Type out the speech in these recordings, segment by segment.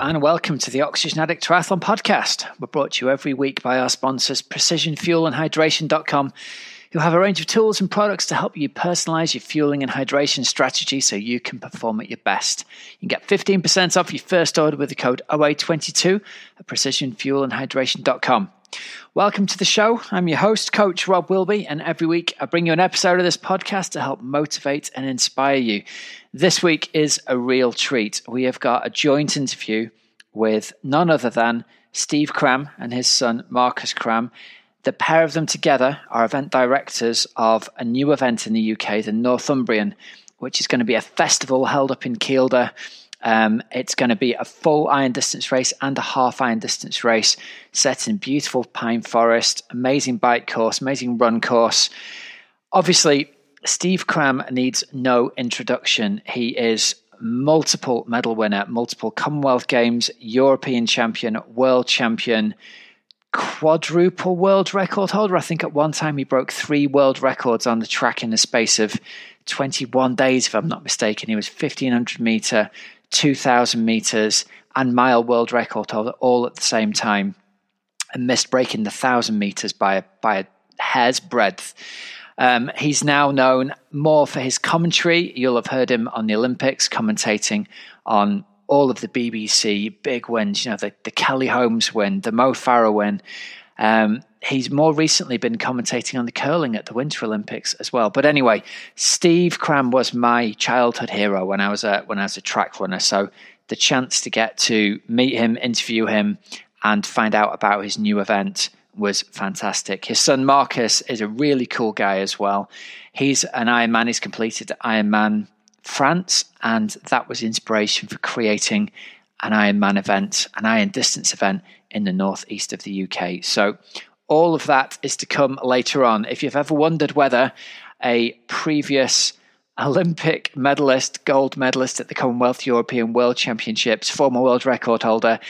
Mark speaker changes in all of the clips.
Speaker 1: and welcome to the Oxygen Addict Triathlon Podcast. We're brought to you every week by our sponsors, PrecisionFuelandHydration.com, who have a range of tools and products to help you personalize your fueling and hydration strategy so you can perform at your best. You can get 15% off your first order with the code OA22 at PrecisionFuelandHydration.com. Welcome to the show. I'm your host, Coach Rob Wilby, and every week I bring you an episode of this podcast to help motivate and inspire you. This week is a real treat. We have got a joint interview with none other than Steve Cram and his son, Marcus Cram. The pair of them together are event directors of a new event in the UK, the Northumbrian, which is going to be a festival held up in Kielder um, it's going to be a full iron distance race and a half iron distance race set in beautiful pine forest, amazing bike course, amazing run course. Obviously, Steve Cram needs no introduction. He is multiple medal winner, multiple Commonwealth Games, European champion, world champion, quadruple world record holder. I think at one time he broke three world records on the track in the space of 21 days, if I'm not mistaken. He was 1500 meter, 2,000 meters, and mile world record holder all at the same time, and missed breaking the 1,000 meters by by a hair's breadth. Um, he's now known more for his commentary. You'll have heard him on the Olympics commentating on all of the BBC big wins, you know, the, the Kelly Holmes win, the Mo Farah win. Um, he's more recently been commentating on the curling at the Winter Olympics as well. But anyway, Steve Cram was my childhood hero when I was a when I was a track runner. So the chance to get to meet him, interview him, and find out about his new event was fantastic. His son Marcus is a really cool guy as well. He's an Ironman. He's completed Ironman France, and that was inspiration for creating an Ironman event, an Iron distance event in the northeast of the UK. So all of that is to come later on. If you've ever wondered whether a previous Olympic medalist, gold medalist at the Commonwealth European World Championships, former world record holder,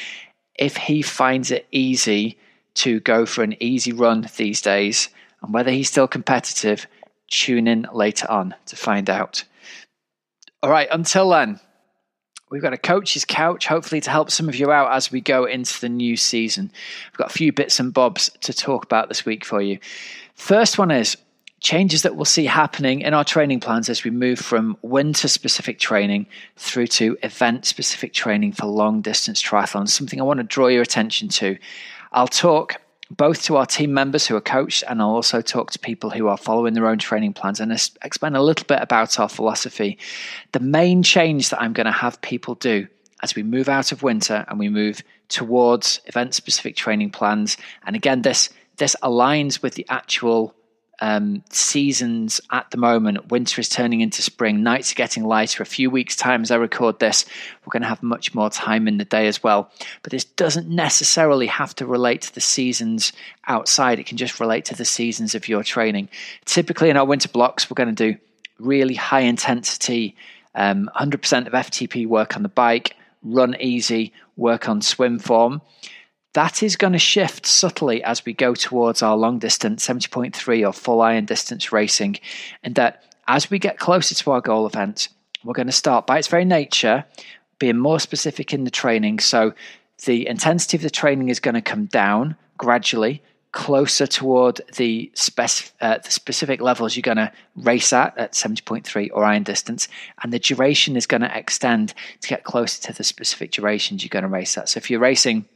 Speaker 1: if he finds it easy to go for an easy run these days, and whether he's still competitive, tune in later on to find out. All right, until then, We've got a coach's couch, hopefully, to help some of you out as we go into the new season. I've got a few bits and bobs to talk about this week for you. First one is changes that we'll see happening in our training plans as we move from winter specific training through to event specific training for long distance triathlons. Something I want to draw your attention to. I'll talk both to our team members who are coached, and I'll also talk to people who are following their own training plans and explain a little bit about our philosophy. The main change that I'm going to have people do as we move out of winter and we move towards event specific training plans, and again, this this aligns with the actual um, seasons at the moment. Winter is turning into spring. Nights are getting lighter. A few weeks' time, as I record this, we're going to have much more time in the day as well. But this doesn't necessarily have to relate to the seasons outside. It can just relate to the seasons of your training. Typically, in our winter blocks, we're going to do really high intensity, um, 100% of FTP work on the bike, run easy, work on swim form that is going to shift subtly as we go towards our long distance 70.3 or full iron distance racing. And that as we get closer to our goal event, we're going to start by its very nature being more specific in the training. So the intensity of the training is going to come down gradually, closer toward the, spec- uh, the specific levels you're going to race at at 70.3 or iron distance, and the duration is going to extend to get closer to the specific durations you're going to race at. So if you're racing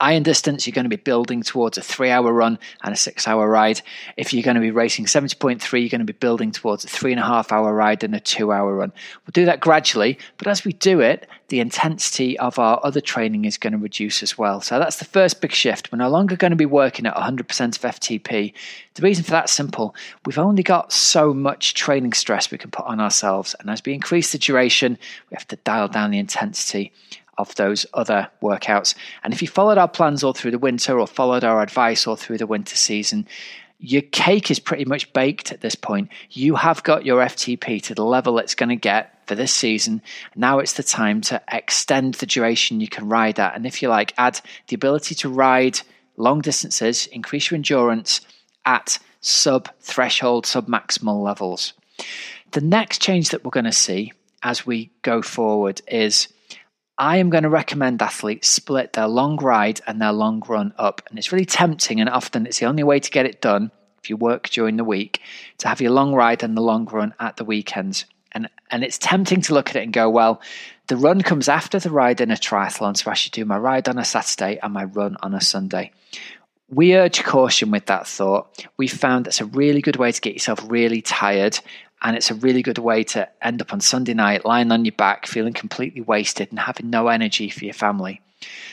Speaker 1: Iron distance, you're going to be building towards a three hour run and a six hour ride. If you're going to be racing 70.3, you're going to be building towards a three and a half hour ride and a two hour run. We'll do that gradually, but as we do it, the intensity of our other training is going to reduce as well. So that's the first big shift. We're no longer going to be working at 100% of FTP. The reason for that's simple. We've only got so much training stress we can put on ourselves. And as we increase the duration, we have to dial down the intensity of those other workouts. And if you followed our plans all through the winter or followed our advice all through the winter season, your cake is pretty much baked at this point. You have got your FTP to the level it's going to get for this season. Now it's the time to extend the duration you can ride at. And if you like, add the ability to ride long distances, increase your endurance at sub threshold, sub maximal levels. The next change that we're going to see as we go forward is I am going to recommend athletes split their long ride and their long run up. And it's really tempting, and often it's the only way to get it done if you work during the week to have your long ride and the long run at the weekends. And, and it's tempting to look at it and go, well, the run comes after the ride in a triathlon, so I should do my ride on a Saturday and my run on a Sunday. We urge caution with that thought. We found that's a really good way to get yourself really tired, and it's a really good way to end up on Sunday night lying on your back, feeling completely wasted and having no energy for your family.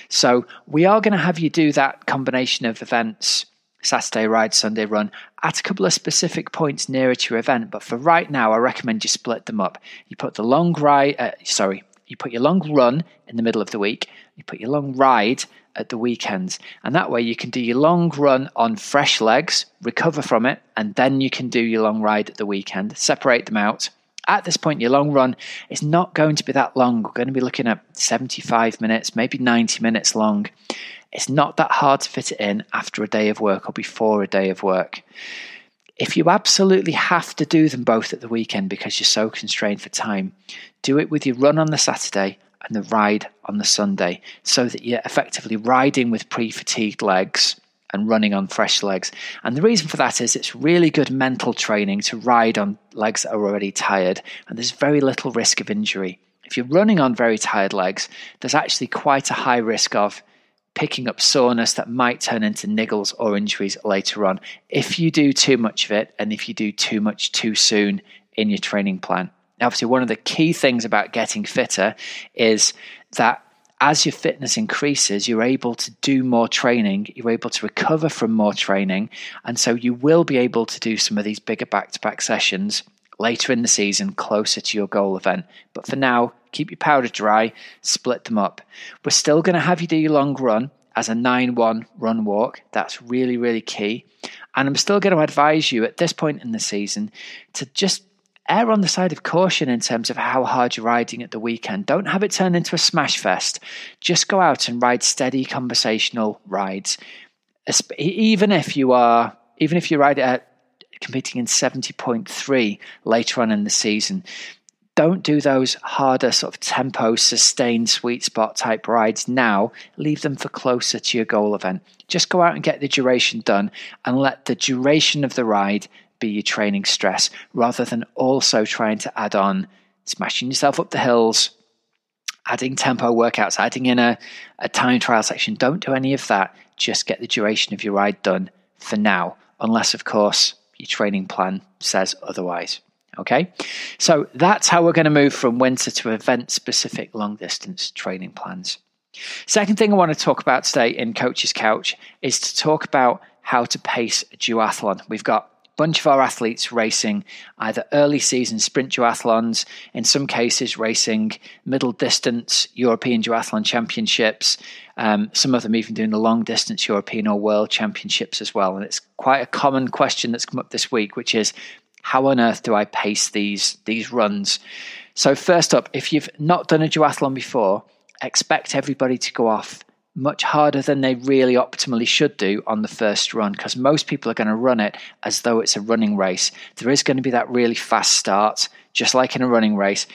Speaker 1: So, we are going to have you do that combination of events Saturday ride, Sunday run at a couple of specific points nearer to your event. But for right now, I recommend you split them up. You put the long ride, uh, sorry, you put your long run in the middle of the week, you put your long ride at the weekends. And that way you can do your long run on fresh legs, recover from it, and then you can do your long ride at the weekend. Separate them out. At this point, your long run is not going to be that long. We're going to be looking at 75 minutes, maybe 90 minutes long. It's not that hard to fit it in after a day of work or before a day of work. If you absolutely have to do them both at the weekend because you're so constrained for time, do it with your run on the Saturday and the ride on the Sunday so that you're effectively riding with pre fatigued legs and running on fresh legs. And the reason for that is it's really good mental training to ride on legs that are already tired, and there's very little risk of injury. If you're running on very tired legs, there's actually quite a high risk of picking up soreness that might turn into niggles or injuries later on if you do too much of it and if you do too much too soon in your training plan. Obviously, one of the key things about getting fitter is that as your fitness increases, you're able to do more training, you're able to recover from more training, and so you will be able to do some of these bigger back to back sessions later in the season closer to your goal event. But for now, keep your powder dry, split them up. We're still going to have you do your long run as a 9 1 run walk. That's really, really key. And I'm still going to advise you at this point in the season to just err on the side of caution in terms of how hard you're riding at the weekend. Don't have it turn into a smash fest. Just go out and ride steady conversational rides. Even if you are, even if you ride at competing in 70.3 later on in the season. Don't do those harder sort of tempo, sustained sweet spot type rides now. Leave them for closer to your goal event. Just go out and get the duration done and let the duration of the ride be your training stress rather than also trying to add on smashing yourself up the hills, adding tempo workouts, adding in a, a time trial section. Don't do any of that. Just get the duration of your ride done for now, unless, of course, your training plan says otherwise. Okay, so that's how we're going to move from winter to event specific long distance training plans. Second thing I want to talk about today in Coach's Couch is to talk about how to pace a duathlon. We've got bunch of our athletes racing either early season sprint duathlons, in some cases racing middle distance European duathlon championships, um, some of them even doing the long distance European or world championships as well. And it's quite a common question that's come up this week, which is how on earth do I pace these these runs? So first up, if you've not done a duathlon before, expect everybody to go off much harder than they really optimally should do on the first run because most people are going to run it as though it's a running race. There is going to be that really fast start, just like in a running race.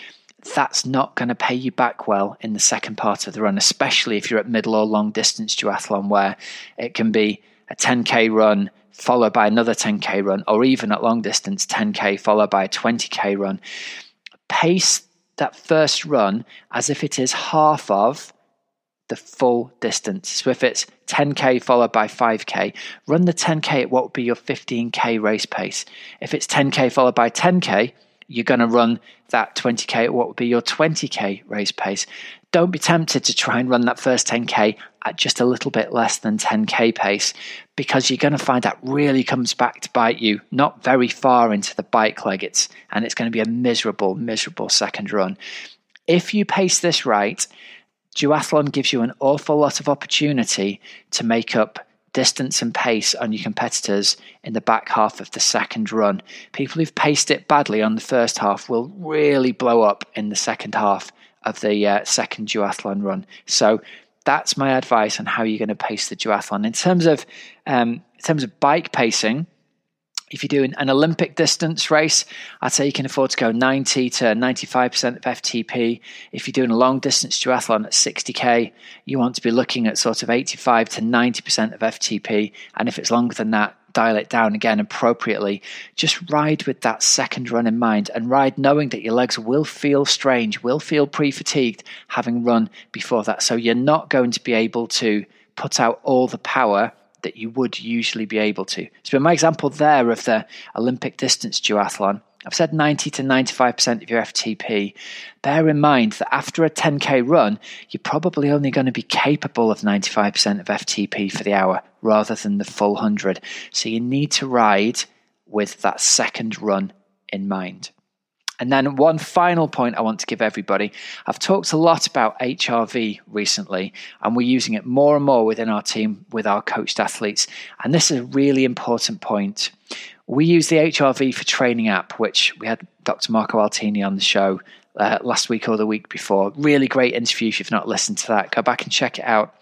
Speaker 1: That's not going to pay you back well in the second part of the run, especially if you're at middle or long distance duathlon, where it can be a 10k run followed by another 10k run, or even at long distance 10k followed by a 20k run. Pace that first run as if it is half of the full distance. So if it's 10k followed by 5k, run the 10k at what would be your 15k race pace. If it's 10k followed by 10k, you're going to run that 20k at what would be your 20k race pace. Don't be tempted to try and run that first 10k at just a little bit less than 10k pace because you're going to find that really comes back to bite you not very far into the bike leg it's and it's going to be a miserable miserable second run. If you pace this right, duathlon gives you an awful lot of opportunity to make up distance and pace on your competitors in the back half of the second run. People who've paced it badly on the first half will really blow up in the second half of the uh, second duathlon run. So that's my advice on how you're going to pace the duathlon. In terms of um, in terms of bike pacing, If you're doing an Olympic distance race, I'd say you can afford to go 90 to 95% of FTP. If you're doing a long distance triathlon at 60k, you want to be looking at sort of 85 to 90% of FTP. And if it's longer than that, dial it down again appropriately. Just ride with that second run in mind and ride knowing that your legs will feel strange, will feel pre fatigued having run before that. So you're not going to be able to put out all the power that you would usually be able to. So, in my example there of the Olympic distance duathlon, I've said 90 to 95% of your FTP. Bear in mind that after a 10k run, you're probably only going to be capable of 95% of FTP for the hour rather than the full 100. So, you need to ride with that second run in mind. And then one final point I want to give everybody. I've talked a lot about HRV recently, and we're using it more and more within our team with our coached athletes. And this is a really important point. We use the HRV for Training app, which we had Dr. Marco Altini on the show uh, last week or the week before. Really great interview. If you've not listened to that, go back and check it out.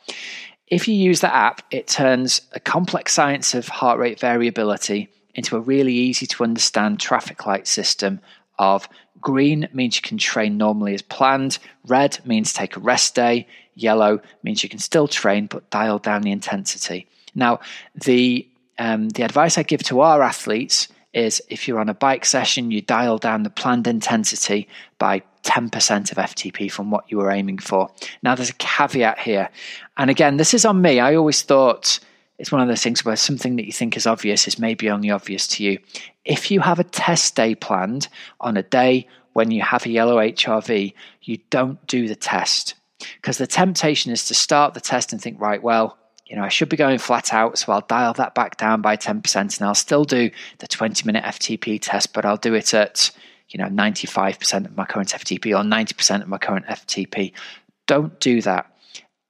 Speaker 1: If you use the app, it turns a complex science of heart rate variability into a really easy to understand traffic light system of green means you can train normally as planned, red means take a rest day, yellow means you can still train but dial down the intensity. Now, the um, the advice I give to our athletes is if you're on a bike session, you dial down the planned intensity by 10% of FTP from what you were aiming for. Now, there's a caveat here. And again, this is on me. I always thought it's one of those things where something that you think is obvious is maybe only obvious to you. If you have a test day planned on a day when you have a yellow HRV, you don't do the test because the temptation is to start the test and think, right, well, you know, I should be going flat out, so I'll dial that back down by 10% and I'll still do the 20 minute FTP test, but I'll do it at, you know, 95% of my current FTP or 90% of my current FTP. Don't do that.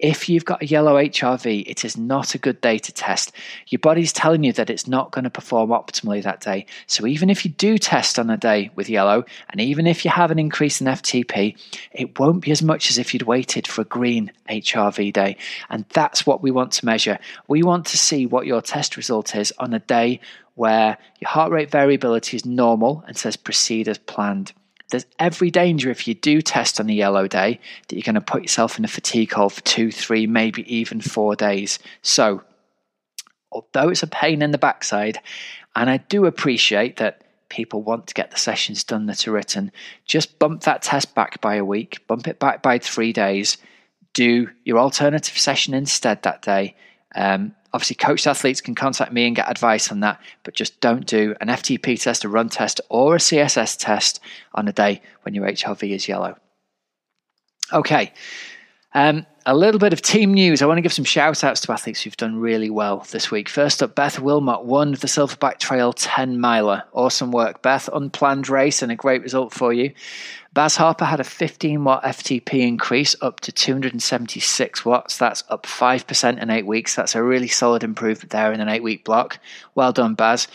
Speaker 1: If you've got a yellow HRV, it is not a good day to test. Your body's telling you that it's not going to perform optimally that day. So even if you do test on a day with yellow, and even if you have an increase in FTP, it won't be as much as if you'd waited for a green HRV day. And that's what we want to measure. We want to see what your test result is on a day where your heart rate variability is normal and says proceed as planned there's every danger if you do test on a yellow day that you're going to put yourself in a fatigue hole for two, three, maybe even four days. So, although it's a pain in the backside, and I do appreciate that people want to get the sessions done that are written, just bump that test back by a week, bump it back by three days, do your alternative session instead that day. Um, Obviously, coached athletes can contact me and get advice on that, but just don't do an FTP test, a run test, or a CSS test on a day when your HRV is yellow. Okay, um, a little bit of team news. I want to give some shout outs to athletes who've done really well this week. First up, Beth Wilmot won the Silverback Trail 10 miler. Awesome work, Beth. Unplanned race and a great result for you. Baz Harper had a 15 watt FTP increase up to 276 watts. That's up 5% in eight weeks. That's a really solid improvement there in an eight week block. Well done, Baz.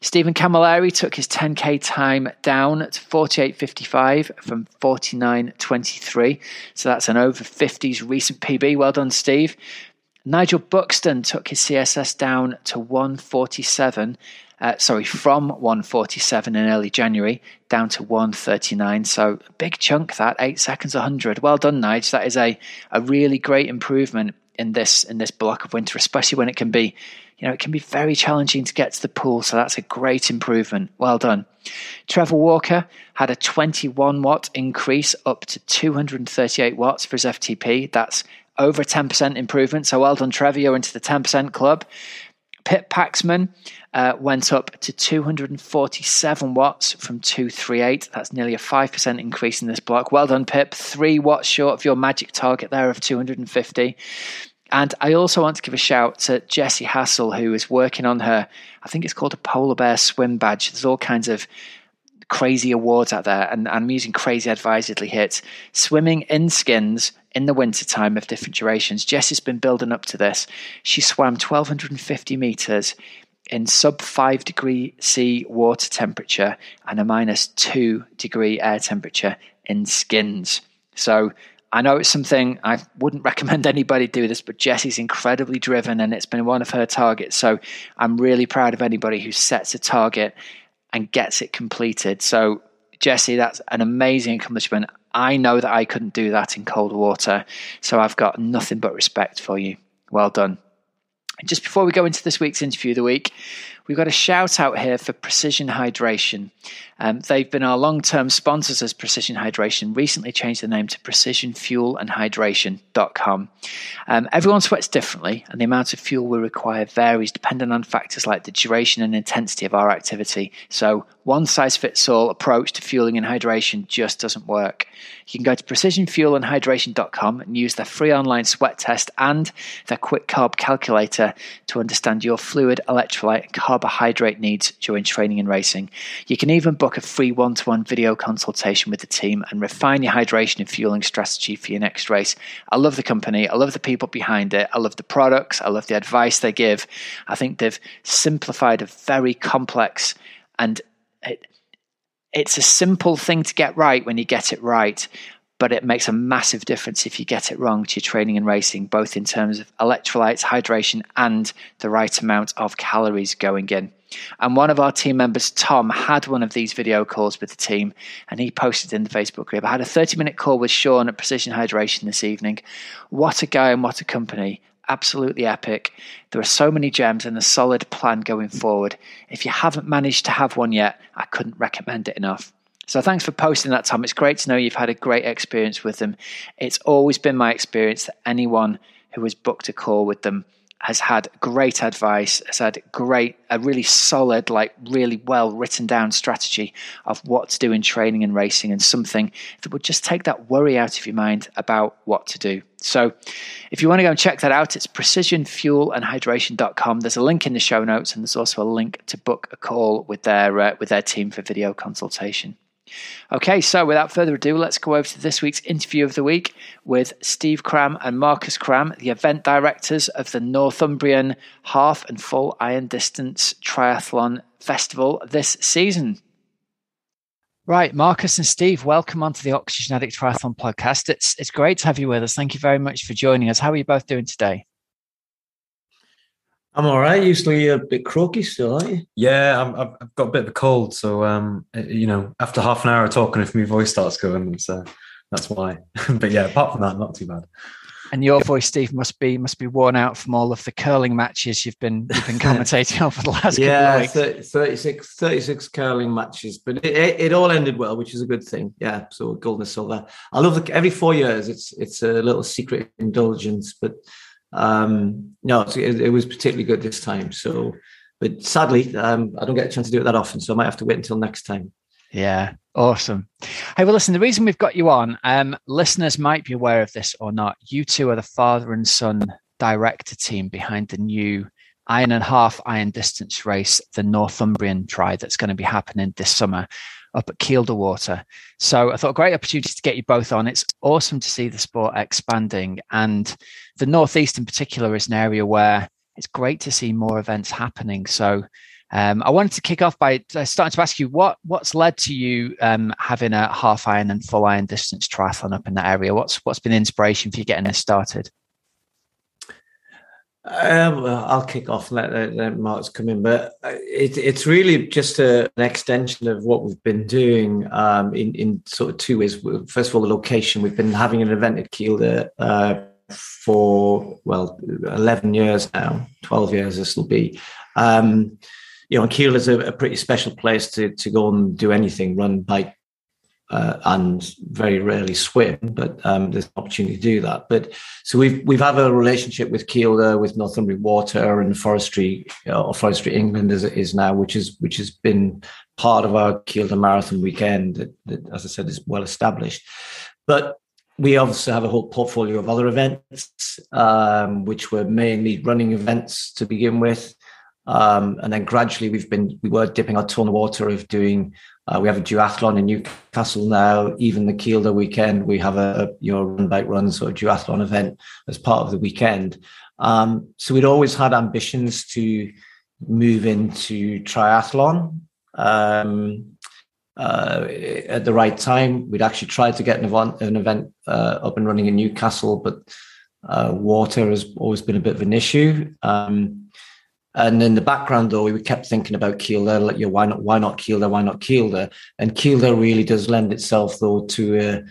Speaker 1: Stephen Camilleri took his 10k time down to 48.55 from 49.23. So that's an over 50s recent PB. Well done, Steve. Nigel Buxton took his CSS down to 147 uh, sorry, from 147 in early January down to 139. So a big chunk that, eight seconds 100. Well done, Nige. That is a, a really great improvement in this in this block of winter, especially when it can be, you know, it can be very challenging to get to the pool. So that's a great improvement. Well done. Trevor Walker had a 21 watt increase up to 238 watts for his FTP. That's over 10% improvement. So well done, Trevor. You're into the 10% club. Pip Paxman uh, went up to 247 watts from 238. That's nearly a 5% increase in this block. Well done, Pip. Three watts short of your magic target there of 250. And I also want to give a shout to Jessie Hassel, who is working on her, I think it's called a polar bear swim badge. There's all kinds of crazy awards out there, and, I'm using crazy advisedly hits. Swimming in skins in the wintertime of different durations. Jessie's been building up to this. She swam 1,250 meters in sub 5 degree C water temperature and a minus 2 degree air temperature in skins. So I know it's something I wouldn't recommend anybody do this, but Jessie's incredibly driven and it's been one of her targets. So I'm really proud of anybody who sets a target and gets it completed. So, Jessie, that's an amazing accomplishment. I know that I couldn't do that in cold water. So I've got nothing but respect for you. Well done. Just before we go into this week's interview of the week, we've got a shout out here for Precision Hydration. Um, they've been our long term sponsors as Precision Hydration, recently changed the name to precisionfuelandhydration.com. Um, everyone sweats differently, and the amount of fuel we require varies depending on factors like the duration and intensity of our activity. So, one size fits all approach to fueling and hydration just doesn't work. You can go to precisionfuelandhydration.com and use their free online sweat test and their quick carb calculator to understand your fluid, electrolyte, and carbohydrate needs during training and racing. You can even book a free one to one video consultation with the team and refine your hydration and fueling strategy for your next race. I love the company. I love the people behind it. I love the products. I love the advice they give. I think they've simplified a very complex and it, it's a simple thing to get right when you get it right but it makes a massive difference if you get it wrong to your training and racing, both in terms of electrolytes, hydration, and the right amount of calories going in. And one of our team members, Tom, had one of these video calls with the team and he posted in the Facebook group. I had a 30 minute call with Sean at Precision Hydration this evening. What a guy and what a company. Absolutely epic. There are so many gems and a solid plan going forward. If you haven't managed to have one yet, I couldn't recommend it enough. So thanks for posting that, Tom. It's great to know you've had a great experience with them. It's always been my experience that anyone who has booked a call with them has had great advice, has had great, a really solid, like really well written down strategy of what to do in training and racing, and something that would just take that worry out of your mind about what to do. So, if you want to go and check that out, it's precisionfuelandhydration.com. There's a link in the show notes, and there's also a link to book a call with their uh, with their team for video consultation. Okay, so without further ado, let's go over to this week's interview of the week with Steve Cram and Marcus Cram, the event directors of the Northumbrian Half and Full Iron Distance Triathlon Festival this season. Right, Marcus and Steve, welcome onto the Oxygen Addict Triathlon podcast. It's it's great to have you with us. Thank you very much for joining us. How are you both doing today?
Speaker 2: I'm all right. Usually a bit croaky still, aren't you?
Speaker 3: Yeah, i have got a bit of a cold, so um, you know, after half an hour of talking, if my voice starts going, so that's why. but yeah, apart from that, not too bad.
Speaker 1: And your voice, Steve, must be must be worn out from all of the curling matches you've been you've been commentating over the last
Speaker 2: yeah, 30, 36, 36 curling matches, but it, it, it, all ended well, which is a good thing. Yeah, so gold and silver. I love the, every four years. It's it's a little secret indulgence, but um, no, it, it, was particularly good this time. So, but sadly, um, I don't get a chance to do it that often, so I might have to wait until next time.
Speaker 1: Yeah, awesome. Hey, well, listen, the reason we've got you on, um, listeners might be aware of this or not. You two are the father and son director team behind the new iron and half iron distance race, the Northumbrian Tri, that's going to be happening this summer up at Kielder Water. So I thought a great opportunity to get you both on. It's awesome to see the sport expanding, and the Northeast in particular is an area where it's great to see more events happening. So um, I wanted to kick off by uh, starting to ask you what what's led to you um, having a half iron and full iron distance triathlon up in that area. What's what's been inspiration for you getting this started?
Speaker 2: Um, I'll kick off and let, let, let Marcus come in, but uh, it, it's really just a, an extension of what we've been doing um, in, in sort of two ways. First of all, the location. We've been having an event at Kielder uh, for, well, 11 years now, 12 years this will be. Um, you know, Kiel is a, a, pretty special place to, to go and do anything, run, bike, uh, and very rarely swim, but um, there's an opportunity to do that. But so we've we've had a relationship with Kielder, with Northumbrian Water and Forestry uh, or Forestry England as it is now, which is which has been part of our Kielder Marathon weekend. That, that, as I said, is well established. But we obviously have a whole portfolio of other events, um, which were mainly running events to begin with. Um, and then gradually we've been we were dipping our toe in the water of doing uh, we have a duathlon in Newcastle now. Even the Kielder weekend, we have a, you know run bike run sort of duathlon event as part of the weekend. Um, so we'd always had ambitions to move into triathlon. Um, uh, at the right time. We'd actually tried to get an event, an event uh, up and running in Newcastle, but uh, water has always been a bit of an issue. Um, and in the background, though, we kept thinking about Kielder. Like, know, why not? Why not Kielder? Why not Kielder? And Kielder really does lend itself, though, to a,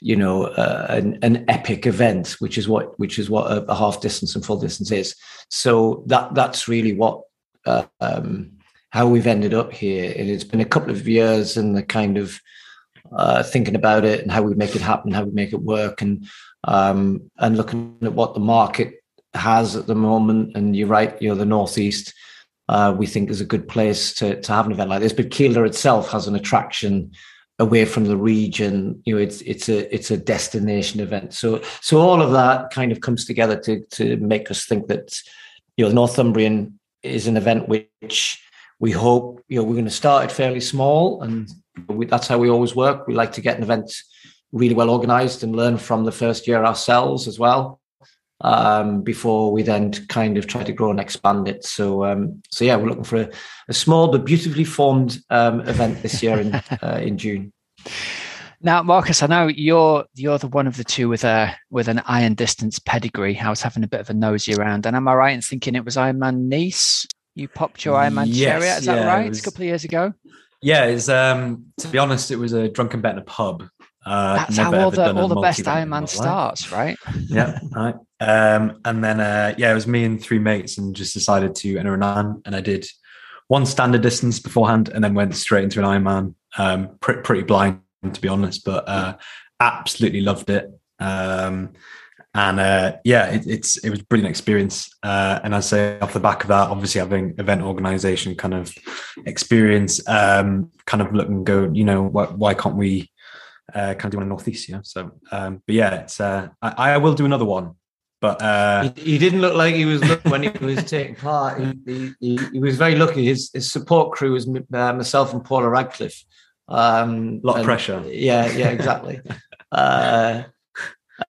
Speaker 2: you know, uh, an, an, epic event, which is what which is what a, a, half distance and full distance is. So that that's really what uh, um, how we've ended up here. And it's been a couple of years and the kind of uh, thinking about it and how we make it happen, how we make it work, and um, and looking at what the market has at the moment. And you're right, you know, the northeast. Uh, we think is a good place to, to have an event like this. But Kielder itself has an attraction away from the region. You know, it's it's a it's a destination event. So so all of that kind of comes together to to make us think that you know Northumbrian is an event which we hope you know we're going to start it fairly small, and we, that's how we always work. We like to get an event really well organized and learn from the first year ourselves as well um, before we then kind of try to grow and expand it. So, um, so yeah, we're looking for a, a small but beautifully formed um, event this year in uh, in June.
Speaker 1: Now, Marcus, I know you're you're the one of the two with a with an iron distance pedigree. I was having a bit of a nosy around, and am I right in thinking it was Ironman Nice? You popped your Ironman yes, chariot, is yeah, that right? Was, a couple of years ago.
Speaker 3: Yeah, it's um to be honest, it was a drunken bet in a pub.
Speaker 1: Uh, That's how all the all the best Ironman starts, right?
Speaker 3: yeah, right. Um, and then uh, yeah, it was me and three mates, and just decided to enter an Ironman, and I did one standard distance beforehand, and then went straight into an Ironman. Um, pretty, pretty blind to be honest, but uh, absolutely loved it. Um, and uh, yeah, it, it's it was a brilliant experience. Uh, and I'd say off the back of that, obviously having event organization kind of experience, um, kind of look and go, you know, why, why can't we uh, kind of do one in Northeast? Yeah. So, um, but yeah, it's uh, I, I will do another one. But uh,
Speaker 2: he, he, didn't look like he was when he was taking part. He, he, he, was very lucky. His, his support crew was uh, myself and Paula Radcliffe.
Speaker 3: Um, a lot of pressure.
Speaker 2: Yeah, yeah, exactly. uh,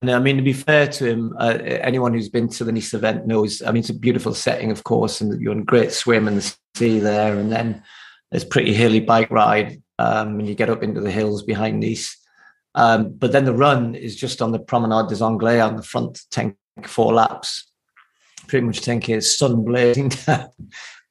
Speaker 2: and I mean, to be fair to him, uh, anyone who's been to the Nice event knows. I mean, it's a beautiful setting, of course, and you're on great swim in the sea there, and then there's pretty hilly bike ride, um, and you get up into the hills behind Nice. Um, but then the run is just on the Promenade des Anglais on the front 10 four laps, pretty much 10k sun blazing down.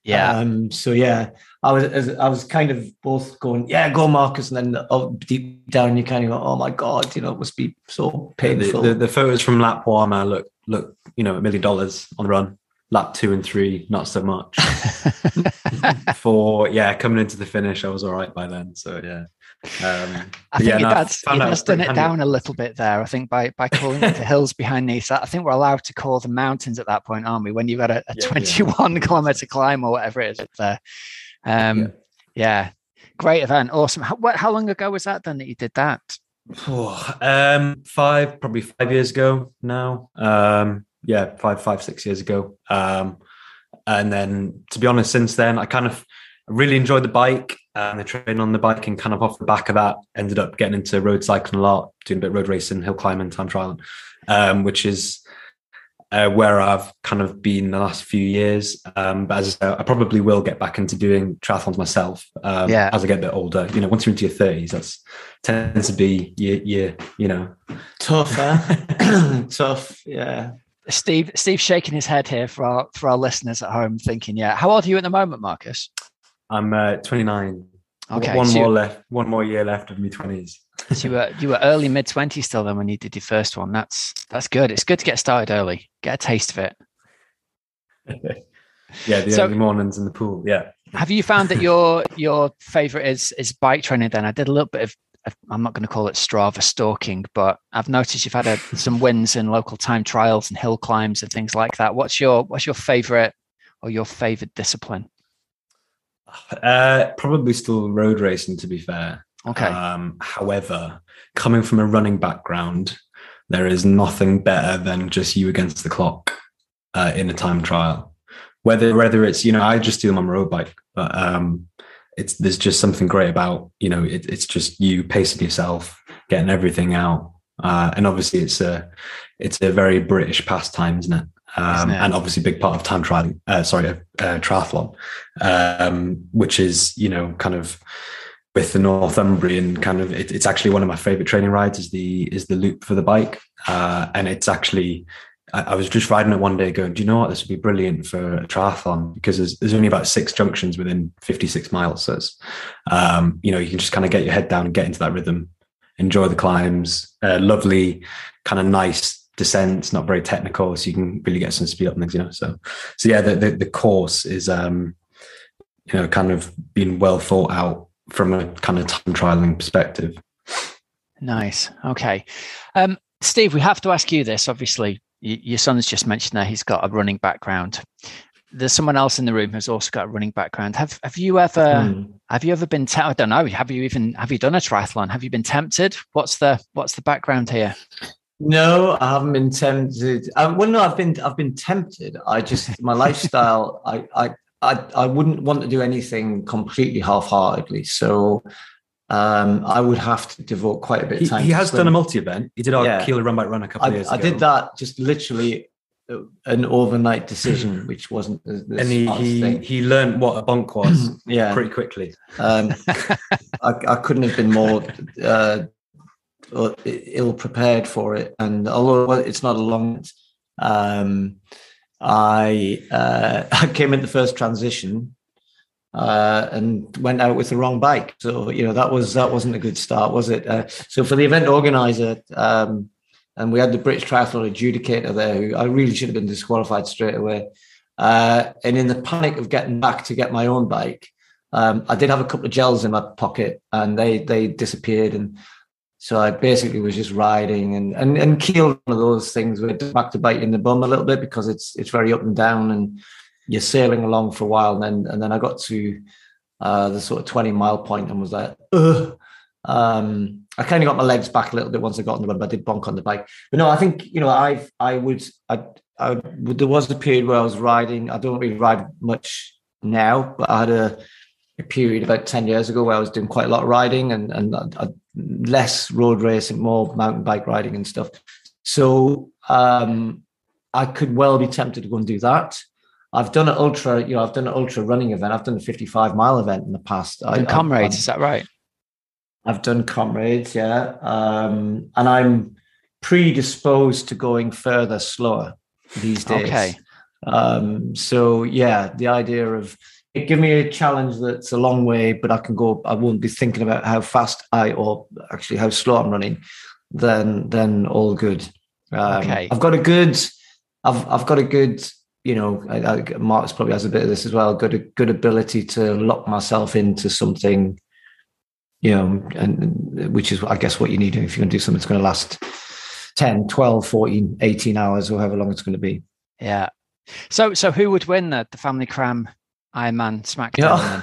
Speaker 1: Yeah.
Speaker 2: Um, so yeah, I was I was kind of both going, yeah, go Marcus, and then oh, deep down you kind of go, oh my god, you know, it must be so painful.
Speaker 3: The, the, the photos from lap one, man, look look, you know, a million dollars on the run. Lap two and three, not so much. For yeah, coming into the finish, I was all right by then. So yeah.
Speaker 1: Um, I think yeah, no, that's he has done it down a little bit there. I think by by calling it the hills behind Nice, I think we're allowed to call the mountains at that point, aren't we? When you've got a, a yeah, 21 yeah. kilometer climb or whatever it is there. Um, yeah. yeah. great event, awesome. How, what, how long ago was that then that you did that?
Speaker 3: Oh, um, five, probably five years ago now. Um, yeah, five, five, six years ago. Um, and then, to be honest, since then, I kind of really enjoyed the bike and the training on the bike, and kind of off the back of that, ended up getting into road cycling a lot, doing a bit of road racing, hill climbing, time trialing, um, which is uh, where I've kind of been the last few years. Um, but as I, say, I probably will get back into doing triathlons myself um, yeah. as I get a bit older. You know, once you're into your thirties, that's tends to be your, your you know
Speaker 2: tough, tough, yeah.
Speaker 1: Steve, Steve's shaking his head here for our for our listeners at home, thinking, "Yeah, how old are you at the moment, Marcus?"
Speaker 3: I'm uh, 29. Okay, one so more left, one more year left of me 20s.
Speaker 1: so you were you were early mid 20s still then when you did your first one. That's that's good. It's good to get started early, get a taste of it.
Speaker 3: yeah, the so, early mornings in the pool. Yeah.
Speaker 1: Have you found that your your favorite is is bike training? Then I did a little bit of I'm not going to call it Strava stalking, but I've noticed you've had a, some wins in local time trials and hill climbs and things like that. What's your what's your favorite or your favorite discipline?
Speaker 3: Uh, probably still road racing, to be fair.
Speaker 1: Okay. Um,
Speaker 3: however, coming from a running background, there is nothing better than just you against the clock uh, in a time trial. Whether whether it's you know I just do them on my road bike, but um, it's there's just something great about you know it, it's just you pacing yourself, getting everything out, uh, and obviously it's a it's a very British pastime, isn't it? Um, and obviously big part of time trial, uh, sorry, uh, triathlon, um, which is, you know, kind of with the Northumbrian kind of it, it's actually one of my favorite training rides is the is the loop for the bike. Uh, and it's actually I, I, was just riding it one day going do you know what? This would be brilliant for a triathlon because there's, there's only about six junctions within 56 miles. So it's um, you know you can just kind of get your head down and get into that rhythm enjoy the climbs uh, lovely kind of nice descents not very technical so you can really get some speed up things you know so so yeah the, the, the course is um you know kind of being well thought out from a kind of time trialing perspective.
Speaker 1: Nice. Okay. Um, Steve, we have to ask you this. Obviously, your son's just mentioned that he's got a running background. There's someone else in the room who's also got a running background. Have Have you ever mm. Have you ever been? Te- I don't know. Have you even Have you done a triathlon? Have you been tempted? What's the What's the background here?
Speaker 2: No, I haven't been tempted. Um, well, no, I've been I've been tempted. I just my lifestyle. I I I, I wouldn't want to do anything completely half-heartedly. So um, I would have to devote quite a bit of time.
Speaker 3: He, he has done a multi-event. He did our yeah. Kielder Run Bike Run a couple
Speaker 2: I,
Speaker 3: of years
Speaker 2: I
Speaker 3: ago.
Speaker 2: did that just literally uh, an overnight decision, which wasn't.
Speaker 3: and he he, he learned what a bonk was.
Speaker 2: yeah,
Speaker 3: pretty quickly.
Speaker 2: Um, I, I, couldn't have been more uh, ill prepared for it, and although it's not a long. Um, I uh, I came in the first transition uh, and went out with the wrong bike. So you know that was that wasn't a good start, was it? Uh, so for the event organizer, um, and we had the British Triathlon adjudicator there, who I really should have been disqualified straight away. Uh, and in the panic of getting back to get my own bike, um, I did have a couple of gels in my pocket, and they they disappeared. And so I basically was just riding and and and Kielder one of those things it's back to bite in the bum a little bit because it's it's very up and down and you're sailing along for a while and then and then I got to uh, the sort of 20 mile point and was like, Ugh. Um, I kind of got my legs back a little bit once I got on the run, but I did bonk on the bike. But no, I think you know I've I would I, I there was a period where I was riding. I don't really ride much now, but I had a a period about 10 years ago where I was doing quite a lot of riding and, and I, less road racing, more mountain bike riding and stuff. So um, I could well be tempted to go and do that. I've done an ultra, you know, I've done an ultra running event. I've done a 55 mile event in the past.
Speaker 1: I, comrades, is that right?
Speaker 2: I've done comrades, yeah. Um, and I'm predisposed to going further slower these days.
Speaker 1: Okay.
Speaker 2: Um, so yeah, the idea of give me a challenge that's a long way, but I can go. I won't be thinking about how fast I or actually how slow I'm running. Then, then all good. Um, okay. I've got a good. I've I've got a good. You know, I, I, Marcus probably has a bit of this as well. Got a good ability to lock myself into something. You know, and which is, I guess, what you need if you're going to do something that's going to last 10, 12, 14, 18 hours, or however long it's going to be.
Speaker 1: Yeah. So, so who would win the, the family cram Ironman SmackDown. Yeah.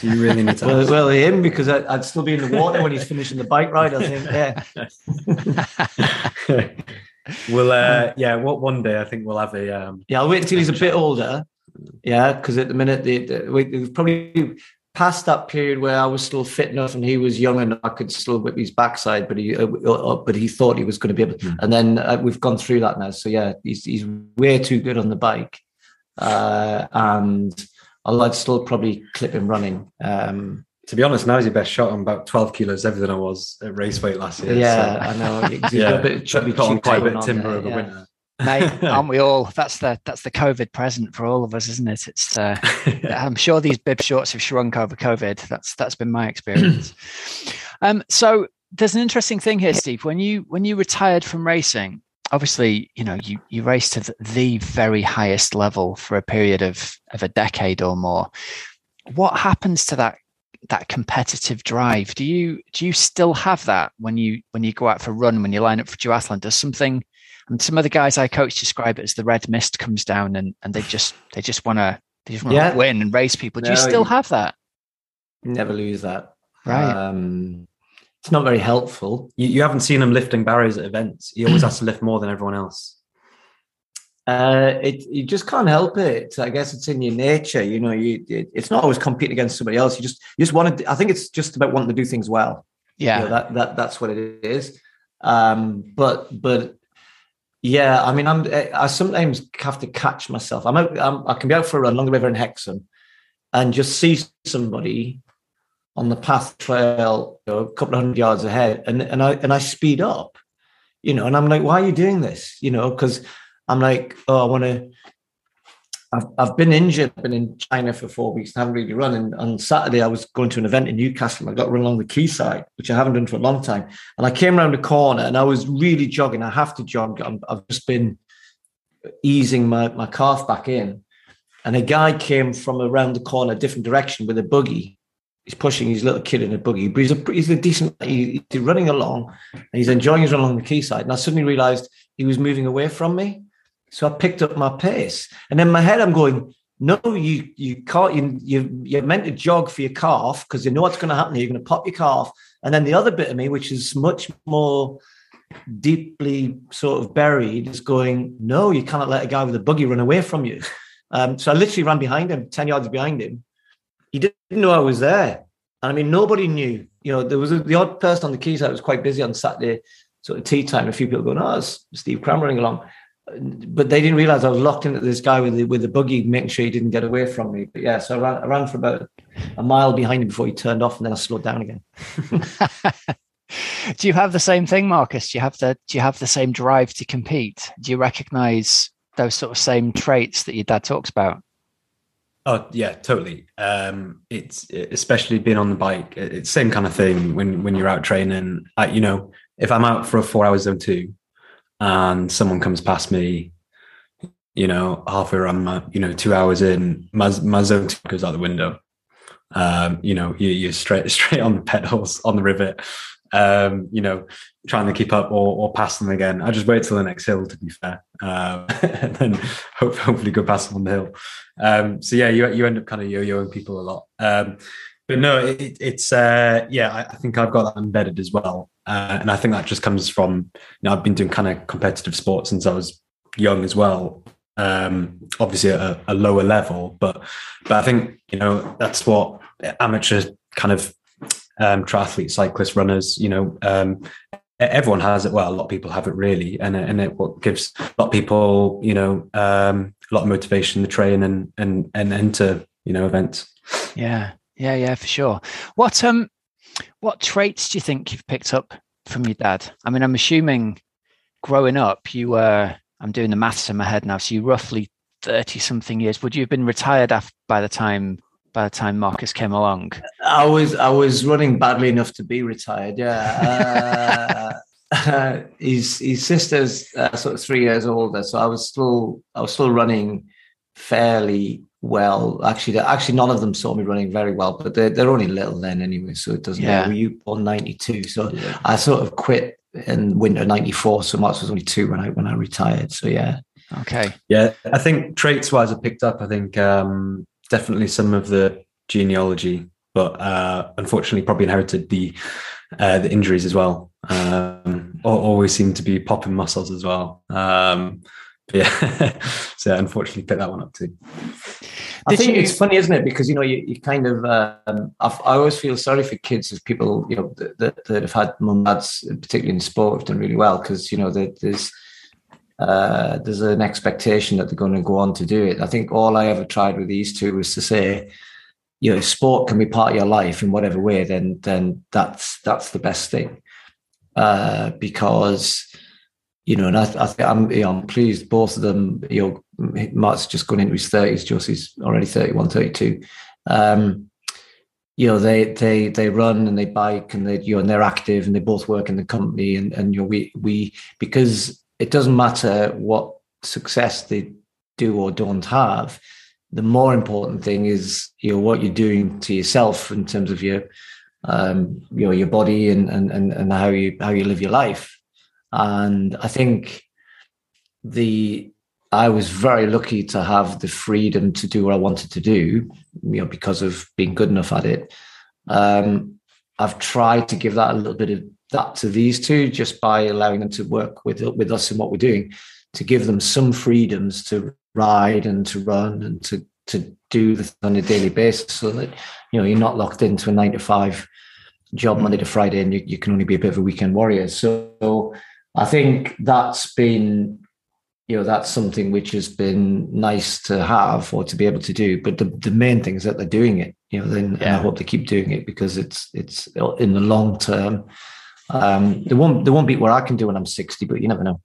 Speaker 3: Do you really need to?
Speaker 2: well, well, him because I, would still be in the water when he's finishing the bike ride. I
Speaker 3: think. Yeah. we'll, uh, yeah. What one day I think we'll have a. Um,
Speaker 2: yeah, I'll wait until he's a bit older. Yeah, because at the minute the, the, we probably past that period where I was still fit enough and he was young and I could still whip his backside, but he uh, uh, but he thought he was going to be able. To, mm. And then uh, we've gone through that now. So yeah, he's he's way too good on the bike, uh, and although I'd still probably clip him running. Um,
Speaker 3: to be honest, now he's your best shot. I'm about 12 kilos heavier than I was at race weight last year.
Speaker 2: Yeah, so. I know. yeah, a bit chubby,
Speaker 3: put on quite a bit of timber over yeah. winter.
Speaker 1: Mate, aren't we all? That's the that's the COVID present for all of us, isn't it? It's uh, I'm sure these bib shorts have shrunk over COVID. That's that's been my experience. um, so there's an interesting thing here, Steve. When you when you retired from racing, obviously, you know, you, you race to the very highest level for a period of, of a decade or more. What happens to that that competitive drive? Do you do you still have that when you when you go out for a run, when you line up for duathlon? Does something and some of the guys I coach describe it as the red mist comes down and, and they just they just wanna they just want to yeah. win and race people. Do no, you still you have that?
Speaker 2: Never lose that.
Speaker 1: Right.
Speaker 2: Um, it's not very helpful.
Speaker 3: You, you haven't seen him lifting barriers at events. He always has to lift more than everyone else.
Speaker 2: Uh, it you just can't help it. I guess it's in your nature. You know, you it, it's not always competing against somebody else. You just you just want to. I think it's just about wanting to do things well.
Speaker 1: Yeah,
Speaker 2: you know, that that that's what it is. Um, but but yeah, I mean, I'm I sometimes have to catch myself. I'm, out, I'm I can be out for a run along the river in Hexham, and just see somebody on the path trail, you know, a couple of hundred yards ahead, and and I and I speed up, you know, and I'm like, why are you doing this? You know, because I'm like, oh, I want to. I've, I've been injured. I've been in China for four weeks and haven't really run. And on Saturday, I was going to an event in Newcastle. and I got run along the quayside, which I haven't done for a long time. And I came around the corner and I was really jogging. I have to jog. i have just been easing my, my calf back in. And a guy came from around the corner, different direction with a buggy he's pushing his little kid in a buggy, but he's a he's a decent. He, he's running along, and he's enjoying his run along the quayside. And I suddenly realised he was moving away from me, so I picked up my pace. And in my head, I'm going, "No, you you can't. You you you're meant to jog for your calf because you know what's going to happen. You're going to pop your calf." And then the other bit of me, which is much more deeply sort of buried, is going, "No, you cannot let a guy with a buggy run away from you." Um, so I literally ran behind him, ten yards behind him, he didn't know I was there. And I mean, nobody knew. You know, there was a, the odd person on the quayside was quite busy on Saturday, sort of tea time. A few people going, "Oh, it's Steve Cram running along," but they didn't realize I was locked into this guy with the, with the buggy, making sure he didn't get away from me. But yeah, so I ran, I ran for about a mile behind him before he turned off, and then I slowed down again.
Speaker 1: do you have the same thing, Marcus? Do you have the do you have the same drive to compete? Do you recognize those sort of same traits that your dad talks about?
Speaker 3: Oh yeah, totally. Um, it's especially being on the bike. It's same kind of thing when when you're out training. I, you know, if I'm out for a four hour zone two, and someone comes past me, you know, halfway around my, you know, two hours in, my my zone two goes out the window. Um, you know, you, you're straight straight on the pedals on the rivet. Um, you know, trying to keep up or, or pass them again. I just wait till the next hill, to be fair, um, and then hope, hopefully go past them on the hill. Um, so yeah, you you end up kind of yo-yoing people a lot. Um, but no, it, it's uh, yeah, I, I, think I've got that embedded as well, uh, and I think that just comes from you know I've been doing kind of competitive sports since I was young as well. Um, obviously at a, a lower level, but but I think you know that's what amateur kind of um, triathletes, cyclists, runners, you know, um, everyone has it. Well, a lot of people have it really, and and it what gives a lot of people, you know, um, a lot of motivation to train and and and enter, you know, events.
Speaker 1: Yeah, yeah, yeah, for sure. What um, what traits do you think you've picked up from your dad? I mean, I'm assuming growing up, you were. I'm doing the maths in my head now. So you roughly thirty something years. Would you have been retired after, by the time by the time Marcus came along?
Speaker 2: I was I was running badly enough to be retired. Yeah, uh, his his sister's uh, sort of three years older, so I was still I was still running fairly well. Actually, actually none of them saw me running very well, but they're they're only little then anyway, so it doesn't. Yeah. Matter. Were you born ninety two? So yeah. I sort of quit in winter ninety four. So Marcus was only two when I when I retired. So yeah.
Speaker 1: Okay.
Speaker 3: Yeah, I think traits wise, I picked up. I think um, definitely some of the genealogy, but uh, unfortunately, probably inherited the uh, the injuries as well. Um, always seem to be popping muscles as well. Um, yeah, so unfortunately, picked that one up too.
Speaker 2: I think you... it's funny, isn't it? Because you know, you, you kind of, um, i always feel sorry for kids as people, you know, that, that have had mum dads, particularly in sport, have done really well because you know there's uh, there's an expectation that they're going to go on to do it. I think all I ever tried with these two was to say, you know, sport can be part of your life in whatever way, then then that's that's the best thing. Uh, because you know, and I, I I'm you know, I'm pleased both of them. You know, Mark's just gone into his thirties. Josie's already 31, 32. Um, you know, they they they run and they bike and they you know and they're active and they both work in the company and and you know we we because it doesn't matter what success they do or don't have. The more important thing is you know what you're doing to yourself in terms of your um, you know your body and, and and and how you how you live your life. And I think the I was very lucky to have the freedom to do what I wanted to do, you know, because of being good enough at it. Um, I've tried to give that a little bit of that to these two just by allowing them to work with with us in what we're doing, to give them some freedoms to ride and to run and to to do this on a daily basis, so that you know you're not locked into a nine to five job Monday to Friday, and you, you can only be a bit of a weekend warrior. So I think that's been you know that's something which has been nice to have or to be able to do but the, the main thing is that they're doing it you know then yeah. i hope they keep doing it because it's it's in the long term um they won't they won't beat what i can do when i'm 60 but you never know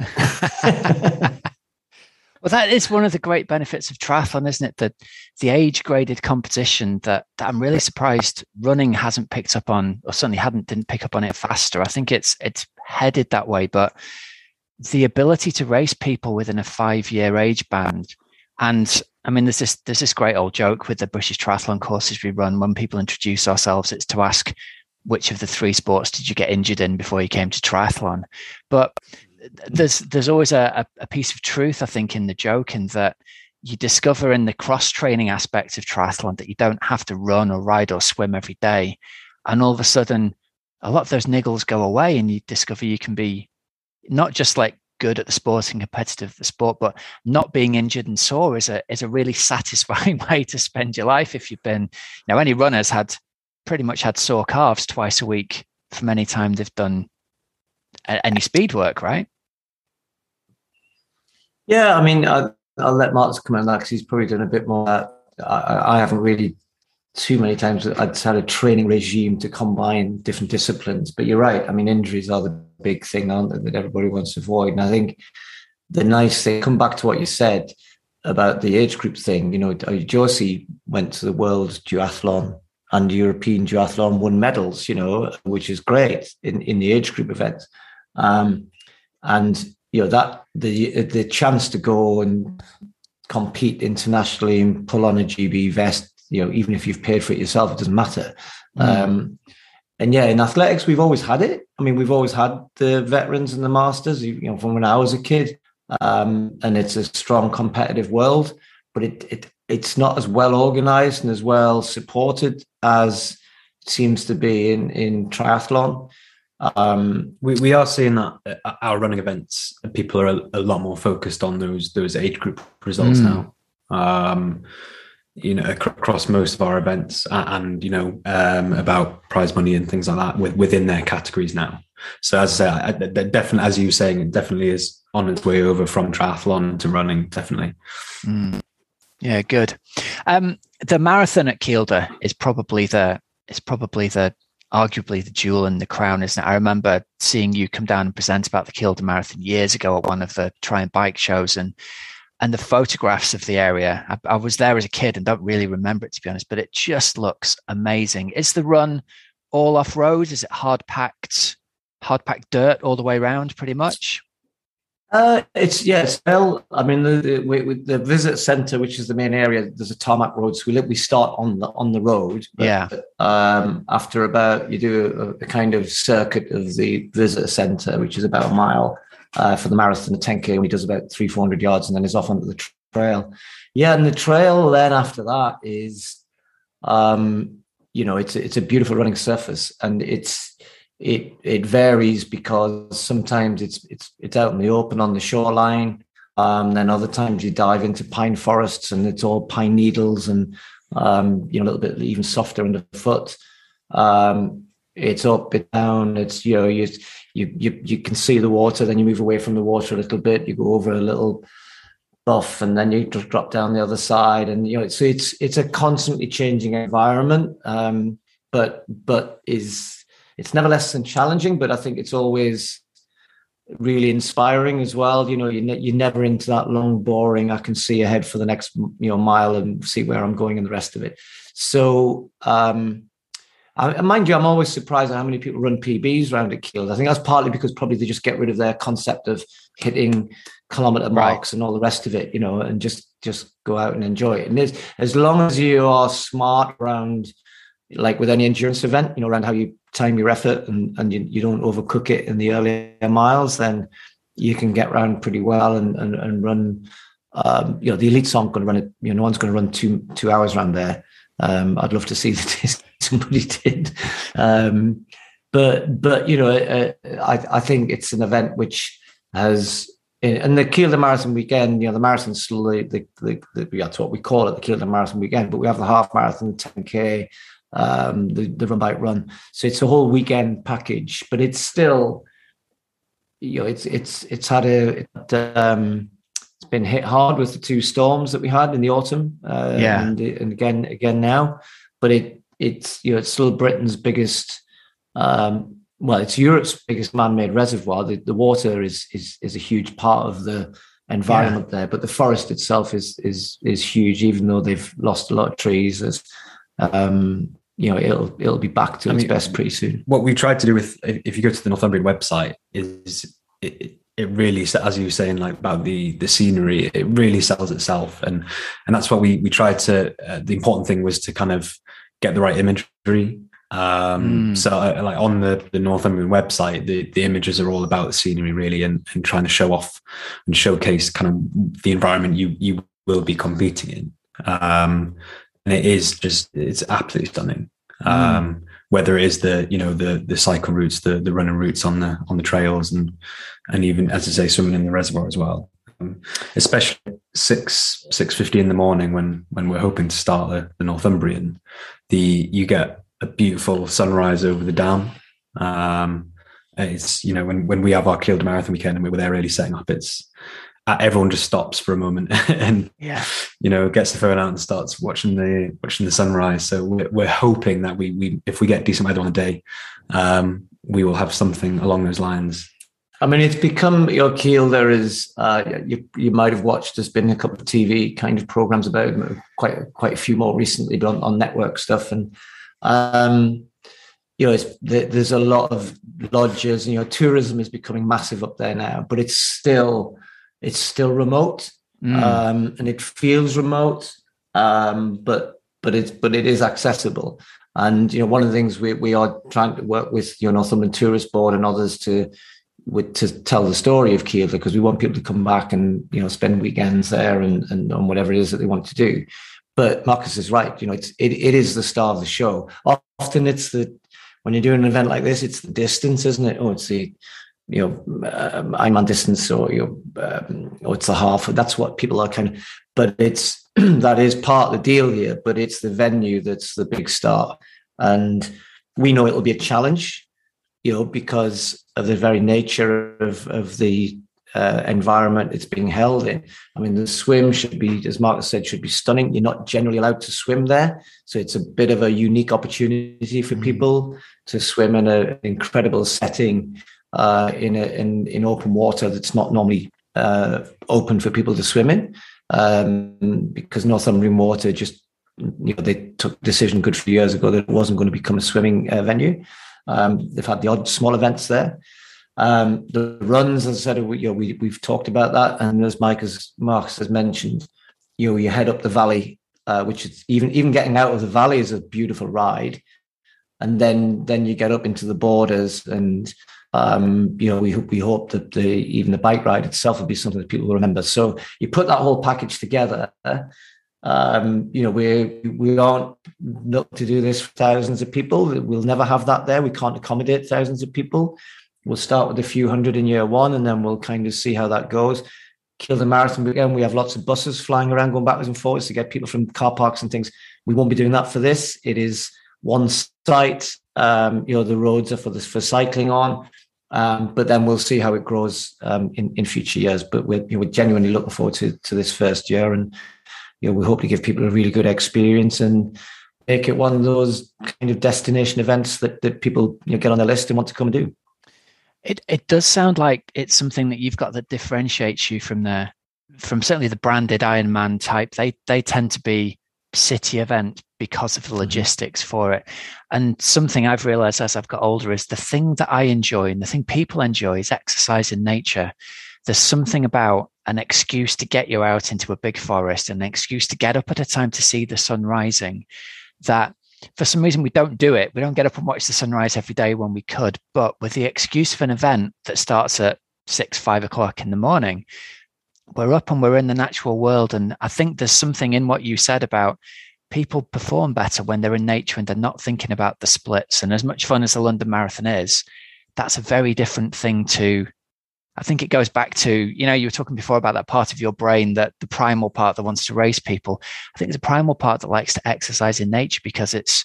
Speaker 1: well that is one of the great benefits of triathlon isn't it that the age graded competition that, that i'm really surprised running hasn't picked up on or certainly hadn't didn't pick up on it faster i think it's it's headed that way but the ability to race people within a five year age band. And I mean, there's this there's this great old joke with the British triathlon courses we run. When people introduce ourselves, it's to ask which of the three sports did you get injured in before you came to triathlon. But there's there's always a, a piece of truth, I think, in the joke, in that you discover in the cross training aspect of triathlon that you don't have to run or ride or swim every day, and all of a sudden, a lot of those niggles go away, and you discover you can be not just like good at the sport and competitive at the sport, but not being injured and sore is a is a really satisfying way to spend your life. If you've been, you know, any runners had pretty much had sore calves twice a week from any time they've done any speed work, right?
Speaker 2: Yeah, I mean, I'll, I'll let Martin come on that because he's probably done a bit more. I, I haven't really too many times I'd had a training regime to combine different disciplines. But you're right. I mean, injuries are the big thing, aren't they, that everybody wants to avoid. And I think the nice thing, come back to what you said about the age group thing. You know, uh, Josie went to the World Duathlon and European Duathlon won medals. You know, which is great in in the age group events. Um, and you know that the the chance to go and compete internationally and pull on a GB vest you know, even if you've paid for it yourself, it doesn't matter. Mm. Um, and yeah, in athletics, we've always had it. I mean, we've always had the veterans and the masters, you know, from when I was a kid. Um, and it's a strong competitive world, but it, it it's not as well organized and as well supported as it seems to be in in triathlon.
Speaker 3: Um, we we are seeing that at our running events, people are a, a lot more focused on those those age group results mm. now. Um, you know across most of our events and you know um, about prize money and things like that with, within their categories now so as i say I, definitely as you were saying it definitely is on its way over from triathlon to running definitely
Speaker 1: mm. Yeah good um, the marathon at kielder is probably the is probably the arguably the jewel in the crown isn't it i remember seeing you come down and present about the kielder marathon years ago at one of the try and bike shows and and the photographs of the area. I, I, was there as a kid and don't really remember it to be honest, but it just looks amazing. Is the run all off road? Is it hard packed, hard packed dirt all the way around, pretty much?
Speaker 2: Uh, it's yes. Well, I mean, the, the, we, the visit centre, which is the main area, there's a tarmac road, so we we start on the on the road.
Speaker 1: But, yeah.
Speaker 2: um, after about you do a, a, kind of circuit of the visitor centre, which is about a mile, uh, for the marathon, the 10K, when he does about three, 400 yards and then he's off onto the trail. Yeah, and the trail then after that is, um, you know, it's it's a beautiful running surface, and it's it it varies because sometimes it's it's it's out in the open on the shoreline. Um, then other times you dive into pine forests and it's all pine needles and um, you know a little bit even softer underfoot. Um, it's up, it's down. It's you know you you you you can see the water, then you move away from the water a little bit, you go over a little buff, and then you just drop down the other side, and you know so it's it's a constantly changing environment, um, but but is it's never less than challenging. But I think it's always really inspiring as well. You know, you ne- you're never into that long, boring. I can see ahead for the next you know mile and see where I'm going and the rest of it. So um, I, mind you, I'm always surprised at how many people run PBs around at Kield. I think that's partly because probably they just get rid of their concept of hitting kilometer marks right. and all the rest of it, you know, and just just go out and enjoy it. And as, as long as you are smart around, like with any endurance event, you know, around how you time your effort and, and you, you don't overcook it in the earlier miles, then you can get around pretty well and, and, and run. Um, you know, the elites aren't going to run it. You know, no one's going to run two two hours around there. Um, I'd love to see that somebody did. Um, but but you know, uh, I I think it's an event which has and the Kielder Marathon weekend, you know, the marathon's the, the, the, the, that's what we call it, the Kielder Marathon weekend, but we have the half marathon, the 10K, um, the, the run bike run. So it's a whole weekend package, but it's still, you know, it's it's it's had a it, um, it's been hit hard with the two storms that we had in the autumn. Uh,
Speaker 1: yeah,
Speaker 2: and, and again again now, but it it's you know it's still Britain's biggest. Um, well, it's Europe's biggest man-made reservoir. The, the water is is is a huge part of the environment yeah. there, but the forest itself is is is huge. Even though they've lost a lot of trees, as um, you know, it'll it'll be back to I its mean, best pretty soon.
Speaker 3: What we tried to do with, if you go to the Northumbrian website, is it, it really, as you were saying, like about the the scenery, it really sells itself, and and that's what we we tried to. Uh, the important thing was to kind of get the right imagery. Um, mm. So, uh, like on the the Northumbrian website, the the images are all about the scenery, really, and and trying to show off and showcase kind of the environment you you will be competing in. Um, it is just it's absolutely stunning. Mm. Um, whether it is the you know the the cycle routes, the the running routes on the on the trails, and and even as I say, swimming in the reservoir as well. Um, especially six six fifty in the morning when when we're hoping to start the, the Northumbrian, the you get a beautiful sunrise over the dam. Um, it's you know when when we have our Kielder Marathon weekend and we were there really setting up, it's everyone just stops for a moment and
Speaker 1: yeah
Speaker 3: you know gets the phone out and starts watching the watching the sunrise so we're, we're hoping that we we if we get decent weather on the day um, we will have something along those lines
Speaker 2: I mean, it's become your keel. There is, uh, you you might have watched. There's been a couple of TV kind of programs about quite quite a few more recently, but on, on network stuff. And um, you know, it's, there's a lot of lodges. You know, tourism is becoming massive up there now, but it's still it's still remote mm. um, and it feels remote, um, but but it's but it is accessible. And you know, one of the things we we are trying to work with you know Northumberland Tourist Board and others to with to tell the story of Kielder because we want people to come back and you know spend weekends there and and on whatever it is that they want to do. But Marcus is right. You know, it's it, it is the star of the show. Often it's the when you're doing an event like this, it's the distance, isn't it? Oh, it's the you know, um, Ironman distance or you know, um, or it's a half. That's what people are kind of. But it's that is part of the deal here. But it's the venue that's the big star, and we know it'll be a challenge, you know, because of the very nature of of the uh, environment it's being held in. I mean, the swim should be, as Marcus said, should be stunning. You're not generally allowed to swim there, so it's a bit of a unique opportunity for mm-hmm. people to swim in an incredible setting uh, in, a, in in open water that's not normally uh, open for people to swim in um, because Northumbrian Water just you know they took decision good few years ago that it wasn't going to become a swimming uh, venue. Um, they've had the odd small events there. Um, the runs, as I said, we, you know, we we've talked about that, and as Mike has Marcus has mentioned, you know, you head up the valley, uh, which is even even getting out of the valley is a beautiful ride, and then then you get up into the borders and um, you know, we we hope that the even the bike ride itself will be something that people will remember. So you put that whole package together. Um, you know, we we aren't not to do this for thousands of people. We'll never have that there. We can't accommodate thousands of people. We'll start with a few hundred in year one, and then we'll kind of see how that goes. Kielder Marathon again. We have lots of buses flying around, going backwards and forwards to get people from car parks and things. We won't be doing that for this. It is one site. Um, you know, the roads are for this for cycling on. Um, but then we'll see how it grows um, in, in future years. But we're, you know, we're genuinely looking forward to, to this first year. And you know, we hope to give people a really good experience and make it one of those kind of destination events that, that people you know, get on the list and want to come and do.
Speaker 1: It, it does sound like it's something that you've got that differentiates you from the from certainly the branded Ironman type. They they tend to be city event because of the mm-hmm. logistics for it. And something I've realized as I've got older is the thing that I enjoy and the thing people enjoy is exercise in nature. There's something about an excuse to get you out into a big forest, and an excuse to get up at a time to see the sun rising that for some reason we don't do it. We don't get up and watch the sunrise every day when we could. But with the excuse of an event that starts at six, five o'clock in the morning, we're up and we're in the natural world. And I think there's something in what you said about people perform better when they're in nature and they're not thinking about the splits. And as much fun as the London Marathon is, that's a very different thing to. I think it goes back to, you know, you were talking before about that part of your brain that the primal part that wants to race people. I think there's a primal part that likes to exercise in nature because it's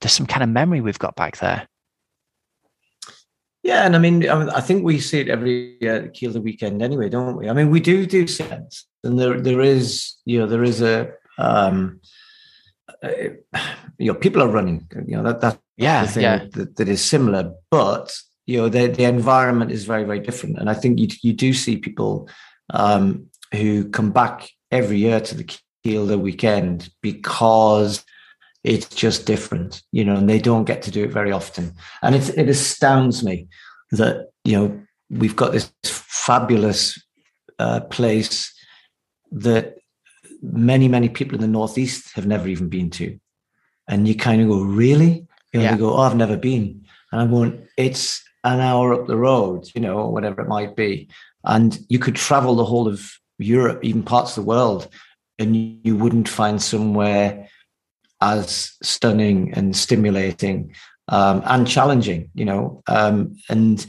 Speaker 1: there's some kind of memory we've got back there.
Speaker 2: Yeah, and I mean, I, mean, I think we see it every uh, Kielder weekend anyway, don't we? I mean, we do do sets, and there there is you know there is a um, uh, you know people are running. You know that that
Speaker 1: yeah
Speaker 2: the thing
Speaker 1: yeah
Speaker 2: that, that is similar, but you know the the environment is very very different, and I think you you do see people um, who come back every year to the Kielder weekend because it's just different, you know, and they don't get to do it very often. And it, it astounds me that, you know, we've got this fabulous uh, place that many, many people in the Northeast have never even been to. And you kind of go, really? You know,
Speaker 1: Yeah.
Speaker 2: they go, oh, I've never been. And I'm going, it's an hour up the road, you know, or whatever it might be. And you could travel the whole of Europe, even parts of the world, and you, you wouldn't find somewhere as stunning and stimulating um, and challenging, you know. Um, and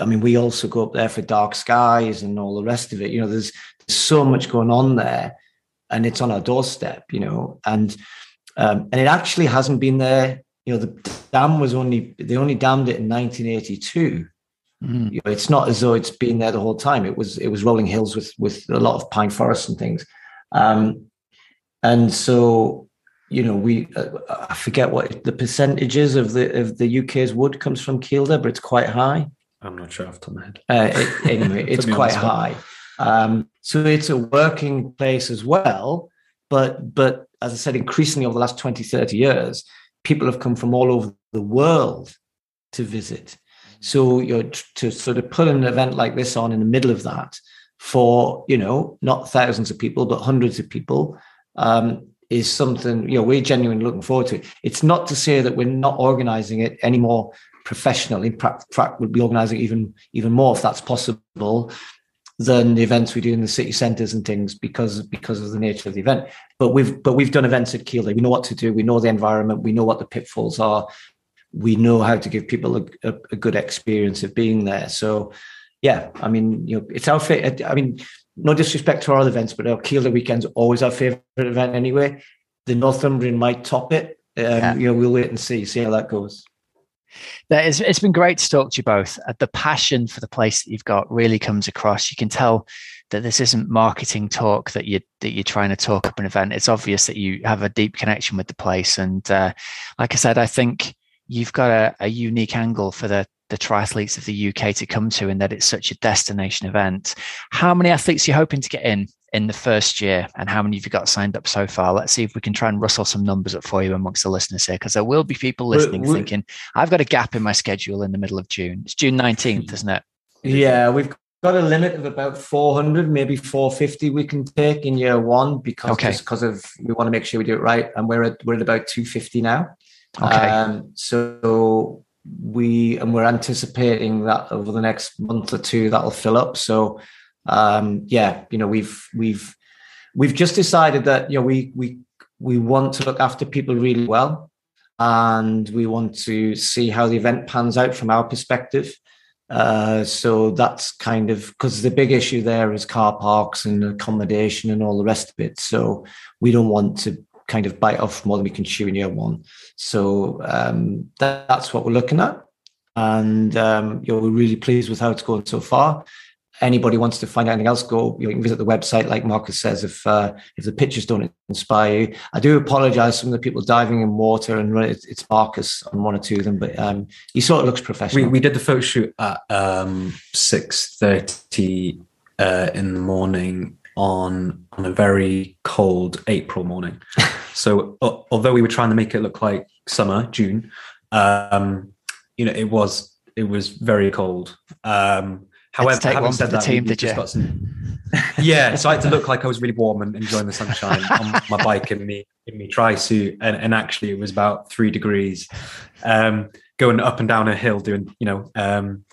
Speaker 2: I mean, we also go up there for dark skies and all the rest of it. You know, there's, there's so much going on there, and it's on our doorstep, you know. And um, and it actually hasn't been there. You know, the dam was only they only dammed it in 1982.
Speaker 1: Mhm.
Speaker 2: You know, it's not as though it's been there the whole time. It was it was rolling hills with with a lot of pine forests and things. Um, and so you know we uh, I forget what the percentages of the of the UK's wood comes from Kielder, but it's quite high.
Speaker 3: I'm not sure off the top of my head.
Speaker 2: Uh, it, anyway, it's quite high. Um, so it's a working place as well. But but as I said, increasingly over the last 20, 30 years, people have come from all over the world to visit. So you're t- to sort of put an event like this on in the middle of that for you know not thousands of people but hundreds of people um, is something you know we're genuinely looking forward to. It's not to say that we're not organising it any more professionally. In fact, we'll be organising even even more if that's possible than the events we do in the city centres and things because because of the nature of the event. But we've but we've done events at Kielder. We know what to do. We know the environment. We know what the pitfalls are. We know how to give people a, a, a good experience of being there. So, yeah, I mean, you know, it's our. I mean, no disrespect to our other events, but our Kielder weekend's always our favorite event anyway. The Northumbrian might top it. Um,
Speaker 1: Yeah.
Speaker 2: You know, we'll wait and see, see how that goes.
Speaker 1: That is, it's been great to talk to you both. Uh, The passion for the place that you've got really comes across. You can tell that this isn't marketing talk that you that you're trying to talk up an event. It's obvious that you have a deep connection with the place, and uh, like I said, I think you've got a, a unique angle for the the triathletes of the UK to come to, in that it's such a destination event. How many athletes are you hoping to get in in the first year, and how many have you got signed up so far? Let's see if we can try and rustle some numbers up for you amongst the listeners here, because there will be people
Speaker 2: We're-
Speaker 1: listening
Speaker 2: we're-
Speaker 1: thinking, I've got a gap in my schedule in the middle of June. It's June 19th, isn't it?
Speaker 2: Yeah, we've got a limit of about 400, maybe 450 we can take in year one because
Speaker 1: Okay.
Speaker 2: just because of we want to make sure we do it right, and we're at we're at about 250 now.
Speaker 1: Okay.
Speaker 2: Um, so we and we're anticipating that over the next month or two that'll fill up. So um, yeah, you know we've we've we've just decided that you know we we we want to look after people really well, and we want to see how the event pans out from our perspective. Uh, so that's kind of because the big issue there is car parks and accommodation and all the rest of it. So we don't want to kind of bite off more than we can chew in year one. So um, that, that's what we're looking at, and um, you know, we're really pleased with how it's going so far. Anybody wants to find out anything else, go you, know, you can visit the website, like Marcus says. If uh, if the pictures don't inspire you, I do apologise. Some of the people diving in water and it's, it's Marcus on one or two of them, but um, he sort of looks professional.
Speaker 3: We, we did the photo shoot at um, six thirty uh, in the morning on on a very cold April morning. so uh, although we were trying to make it look like summer June, um, you know, it was it was very cold. Um, however,
Speaker 1: take
Speaker 3: having
Speaker 1: one
Speaker 3: said
Speaker 1: for the
Speaker 3: that,
Speaker 1: team, did
Speaker 3: just
Speaker 1: you?
Speaker 3: got some. yeah, so I had to look like I was really warm and enjoying the sunshine on my bike in me in me tri suit, and, and actually it was about three degrees. Um, going up and down a hill, doing you know um,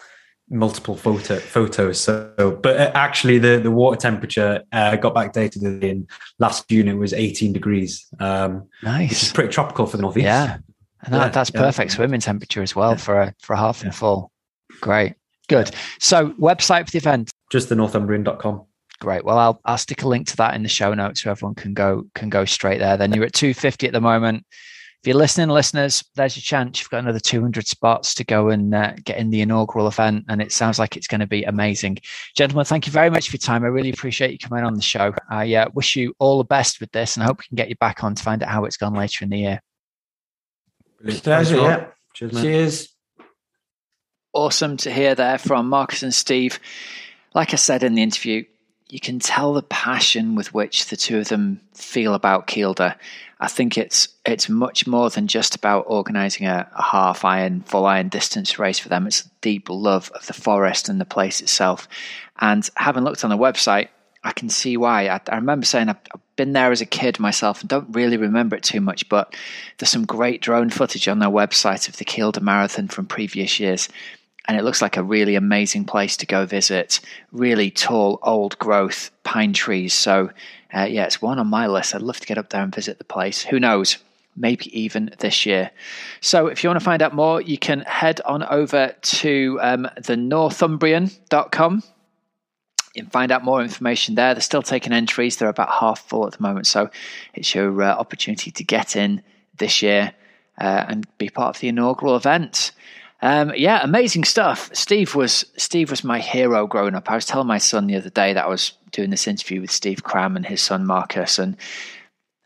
Speaker 3: multiple photo photos. So, but uh, actually the the water temperature uh, got backdated in last June. It was 18 degrees, um,
Speaker 1: Nice.
Speaker 3: pretty tropical for the northeast.
Speaker 1: Yeah. And that,
Speaker 3: Yeah,
Speaker 1: that's
Speaker 3: yeah.
Speaker 1: perfect swimming temperature as well
Speaker 3: Yeah.
Speaker 1: for a for a half and
Speaker 3: Yeah.
Speaker 1: full. Great. Good. So website for the event.
Speaker 3: just the northumbrian.com.
Speaker 1: Great. Well, I'll I'll stick a link to that in the show notes so everyone can go can go straight there. Then you're at 250 at the moment. If you're listening, listeners, there's your chance. You've got another 200 spots to go and uh, get in the inaugural event, and it sounds like it's going to be amazing. Gentlemen, thank you very much for your time. I really appreciate you coming on the show. I uh, wish you all the best with this, and I hope we can get you back on to find out how it's gone later in the year.
Speaker 2: Pleasure, yeah. Cheers, Cheers.
Speaker 1: Awesome to hear there from Marcus and Steve. Like I said in the interview, you can tell the passion with which the two of them feel about Kielder. I think it's it's much more than just about organising a, a, half iron, full iron distance race for them. It's a deep love of the forest and the place itself. And having looked on the website, I can see why. I, I remember saying I've, I've been there as a kid myself and don't really remember it too much, but there's some great drone footage on their website of the Kielder Marathon from previous years and it looks like a really amazing place to go visit. Really tall, old growth pine trees. So, uh, yeah, it's one on my list. I'd love to get up there and visit the place. Who knows? Maybe even this year. So, if you want to find out more, you can head on over to um, the northumbrian.com. You can find out more information there. They're still taking entries. They're about half full at the moment. So, it's your uh, opportunity to get in this year uh, and be part of the inaugural event. Um, yeah, amazing stuff. Steve was Steve was my hero growing up. I was telling my son the other day that I was doing this interview with Steve Cram and his son Marcus, and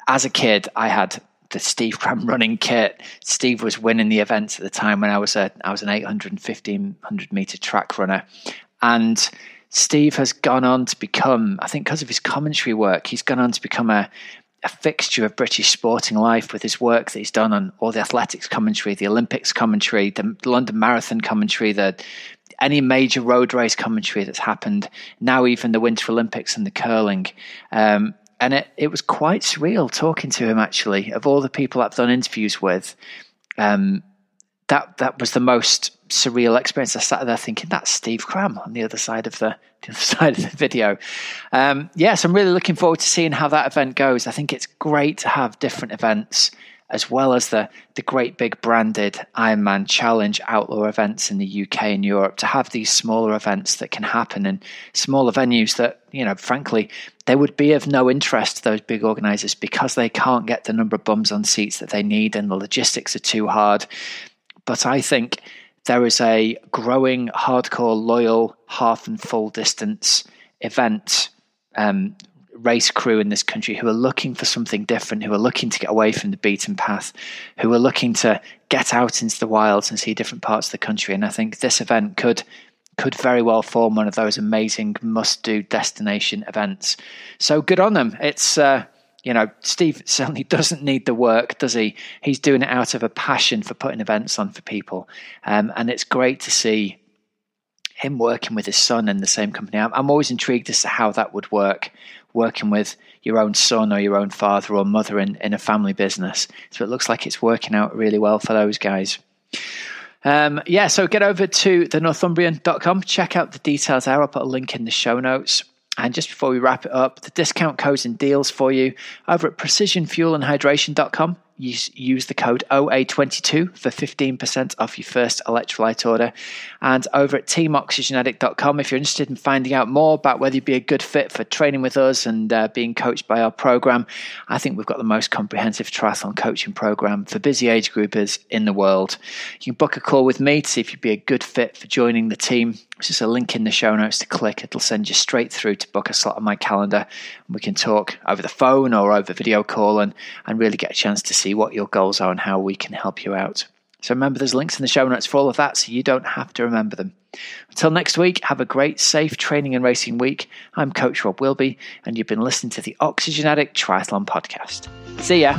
Speaker 1: as a kid, I had the Steve Cram running kit. Steve was winning the events at the time when I was a I was an 800 and 1500 meter track runner, and Steve has gone on to become, I think, because of his commentary work, he's gone on to become a a fixture of British sporting life with his work that he's done on all the athletics commentary, the Olympics commentary, the London Marathon commentary, the any major road race commentary that's happened. Now even the Winter Olympics and the curling. Um, and it, it was quite surreal talking to him actually. Of all the people I've done interviews with, um, that that was the most surreal experience. I sat there thinking, that's Steve Cram on the other side of the, the other side of the video. Um, yes, I'm really looking forward to seeing how that event goes. I think it's great to have different events as well as the the great big branded Ironman Challenge Outlaw events in the UK and Europe. To have these smaller events that can happen in smaller venues that you know, frankly, they would be of no interest to those big organisers because they can't get the number of bums on seats that they need and the logistics are too hard. But I think there is a growing, hardcore, loyal, half and full distance event um, race crew in this country who are looking for something different, who are looking to get away from the beaten path, who are looking to get out into the wilds and see different parts of the country. And I think this event could could very well form one of those amazing must do destination events. So good on them. It's uh, you know, Steve certainly doesn't need the work, does he? He's doing it out of a passion for putting events on for people. Um, and it's great to see him working with his son in the same company. I'm, I'm always intrigued as to how that would work, working with your own son or your own father or mother in, in a family business. So it looks like it's working out really well for those guys. Um, yeah, so get over to the northumbrian.com, check out the details there. I'll put a link in the show notes. And just before we wrap it up, the discount codes and deals for you over at precisionfuelandhydration.com use, the code OA22 for 15% off your first electrolyte order. And over at teamoxygenetic.com, if you're interested in finding out more about whether you'd be a good fit for training with us and uh, being coached by our program, I think we've got the most comprehensive triathlon coaching program for busy age groupers in the world. You can book a call with me to see if you'd be a good fit for joining the team. There's just a link in the show notes to click. It'll send you straight through to book a slot on my calendar. And we can talk over the phone or over video call and, and really get a chance to see see what your goals are and how we can help you out. So remember, there's links in the show notes for all of that so you don't have to remember them. Until next week, have a great, safe training and racing week. I'm Coach Rob Wilby, and you've been listening to the Oxygenetic Triathlon Podcast. See ya.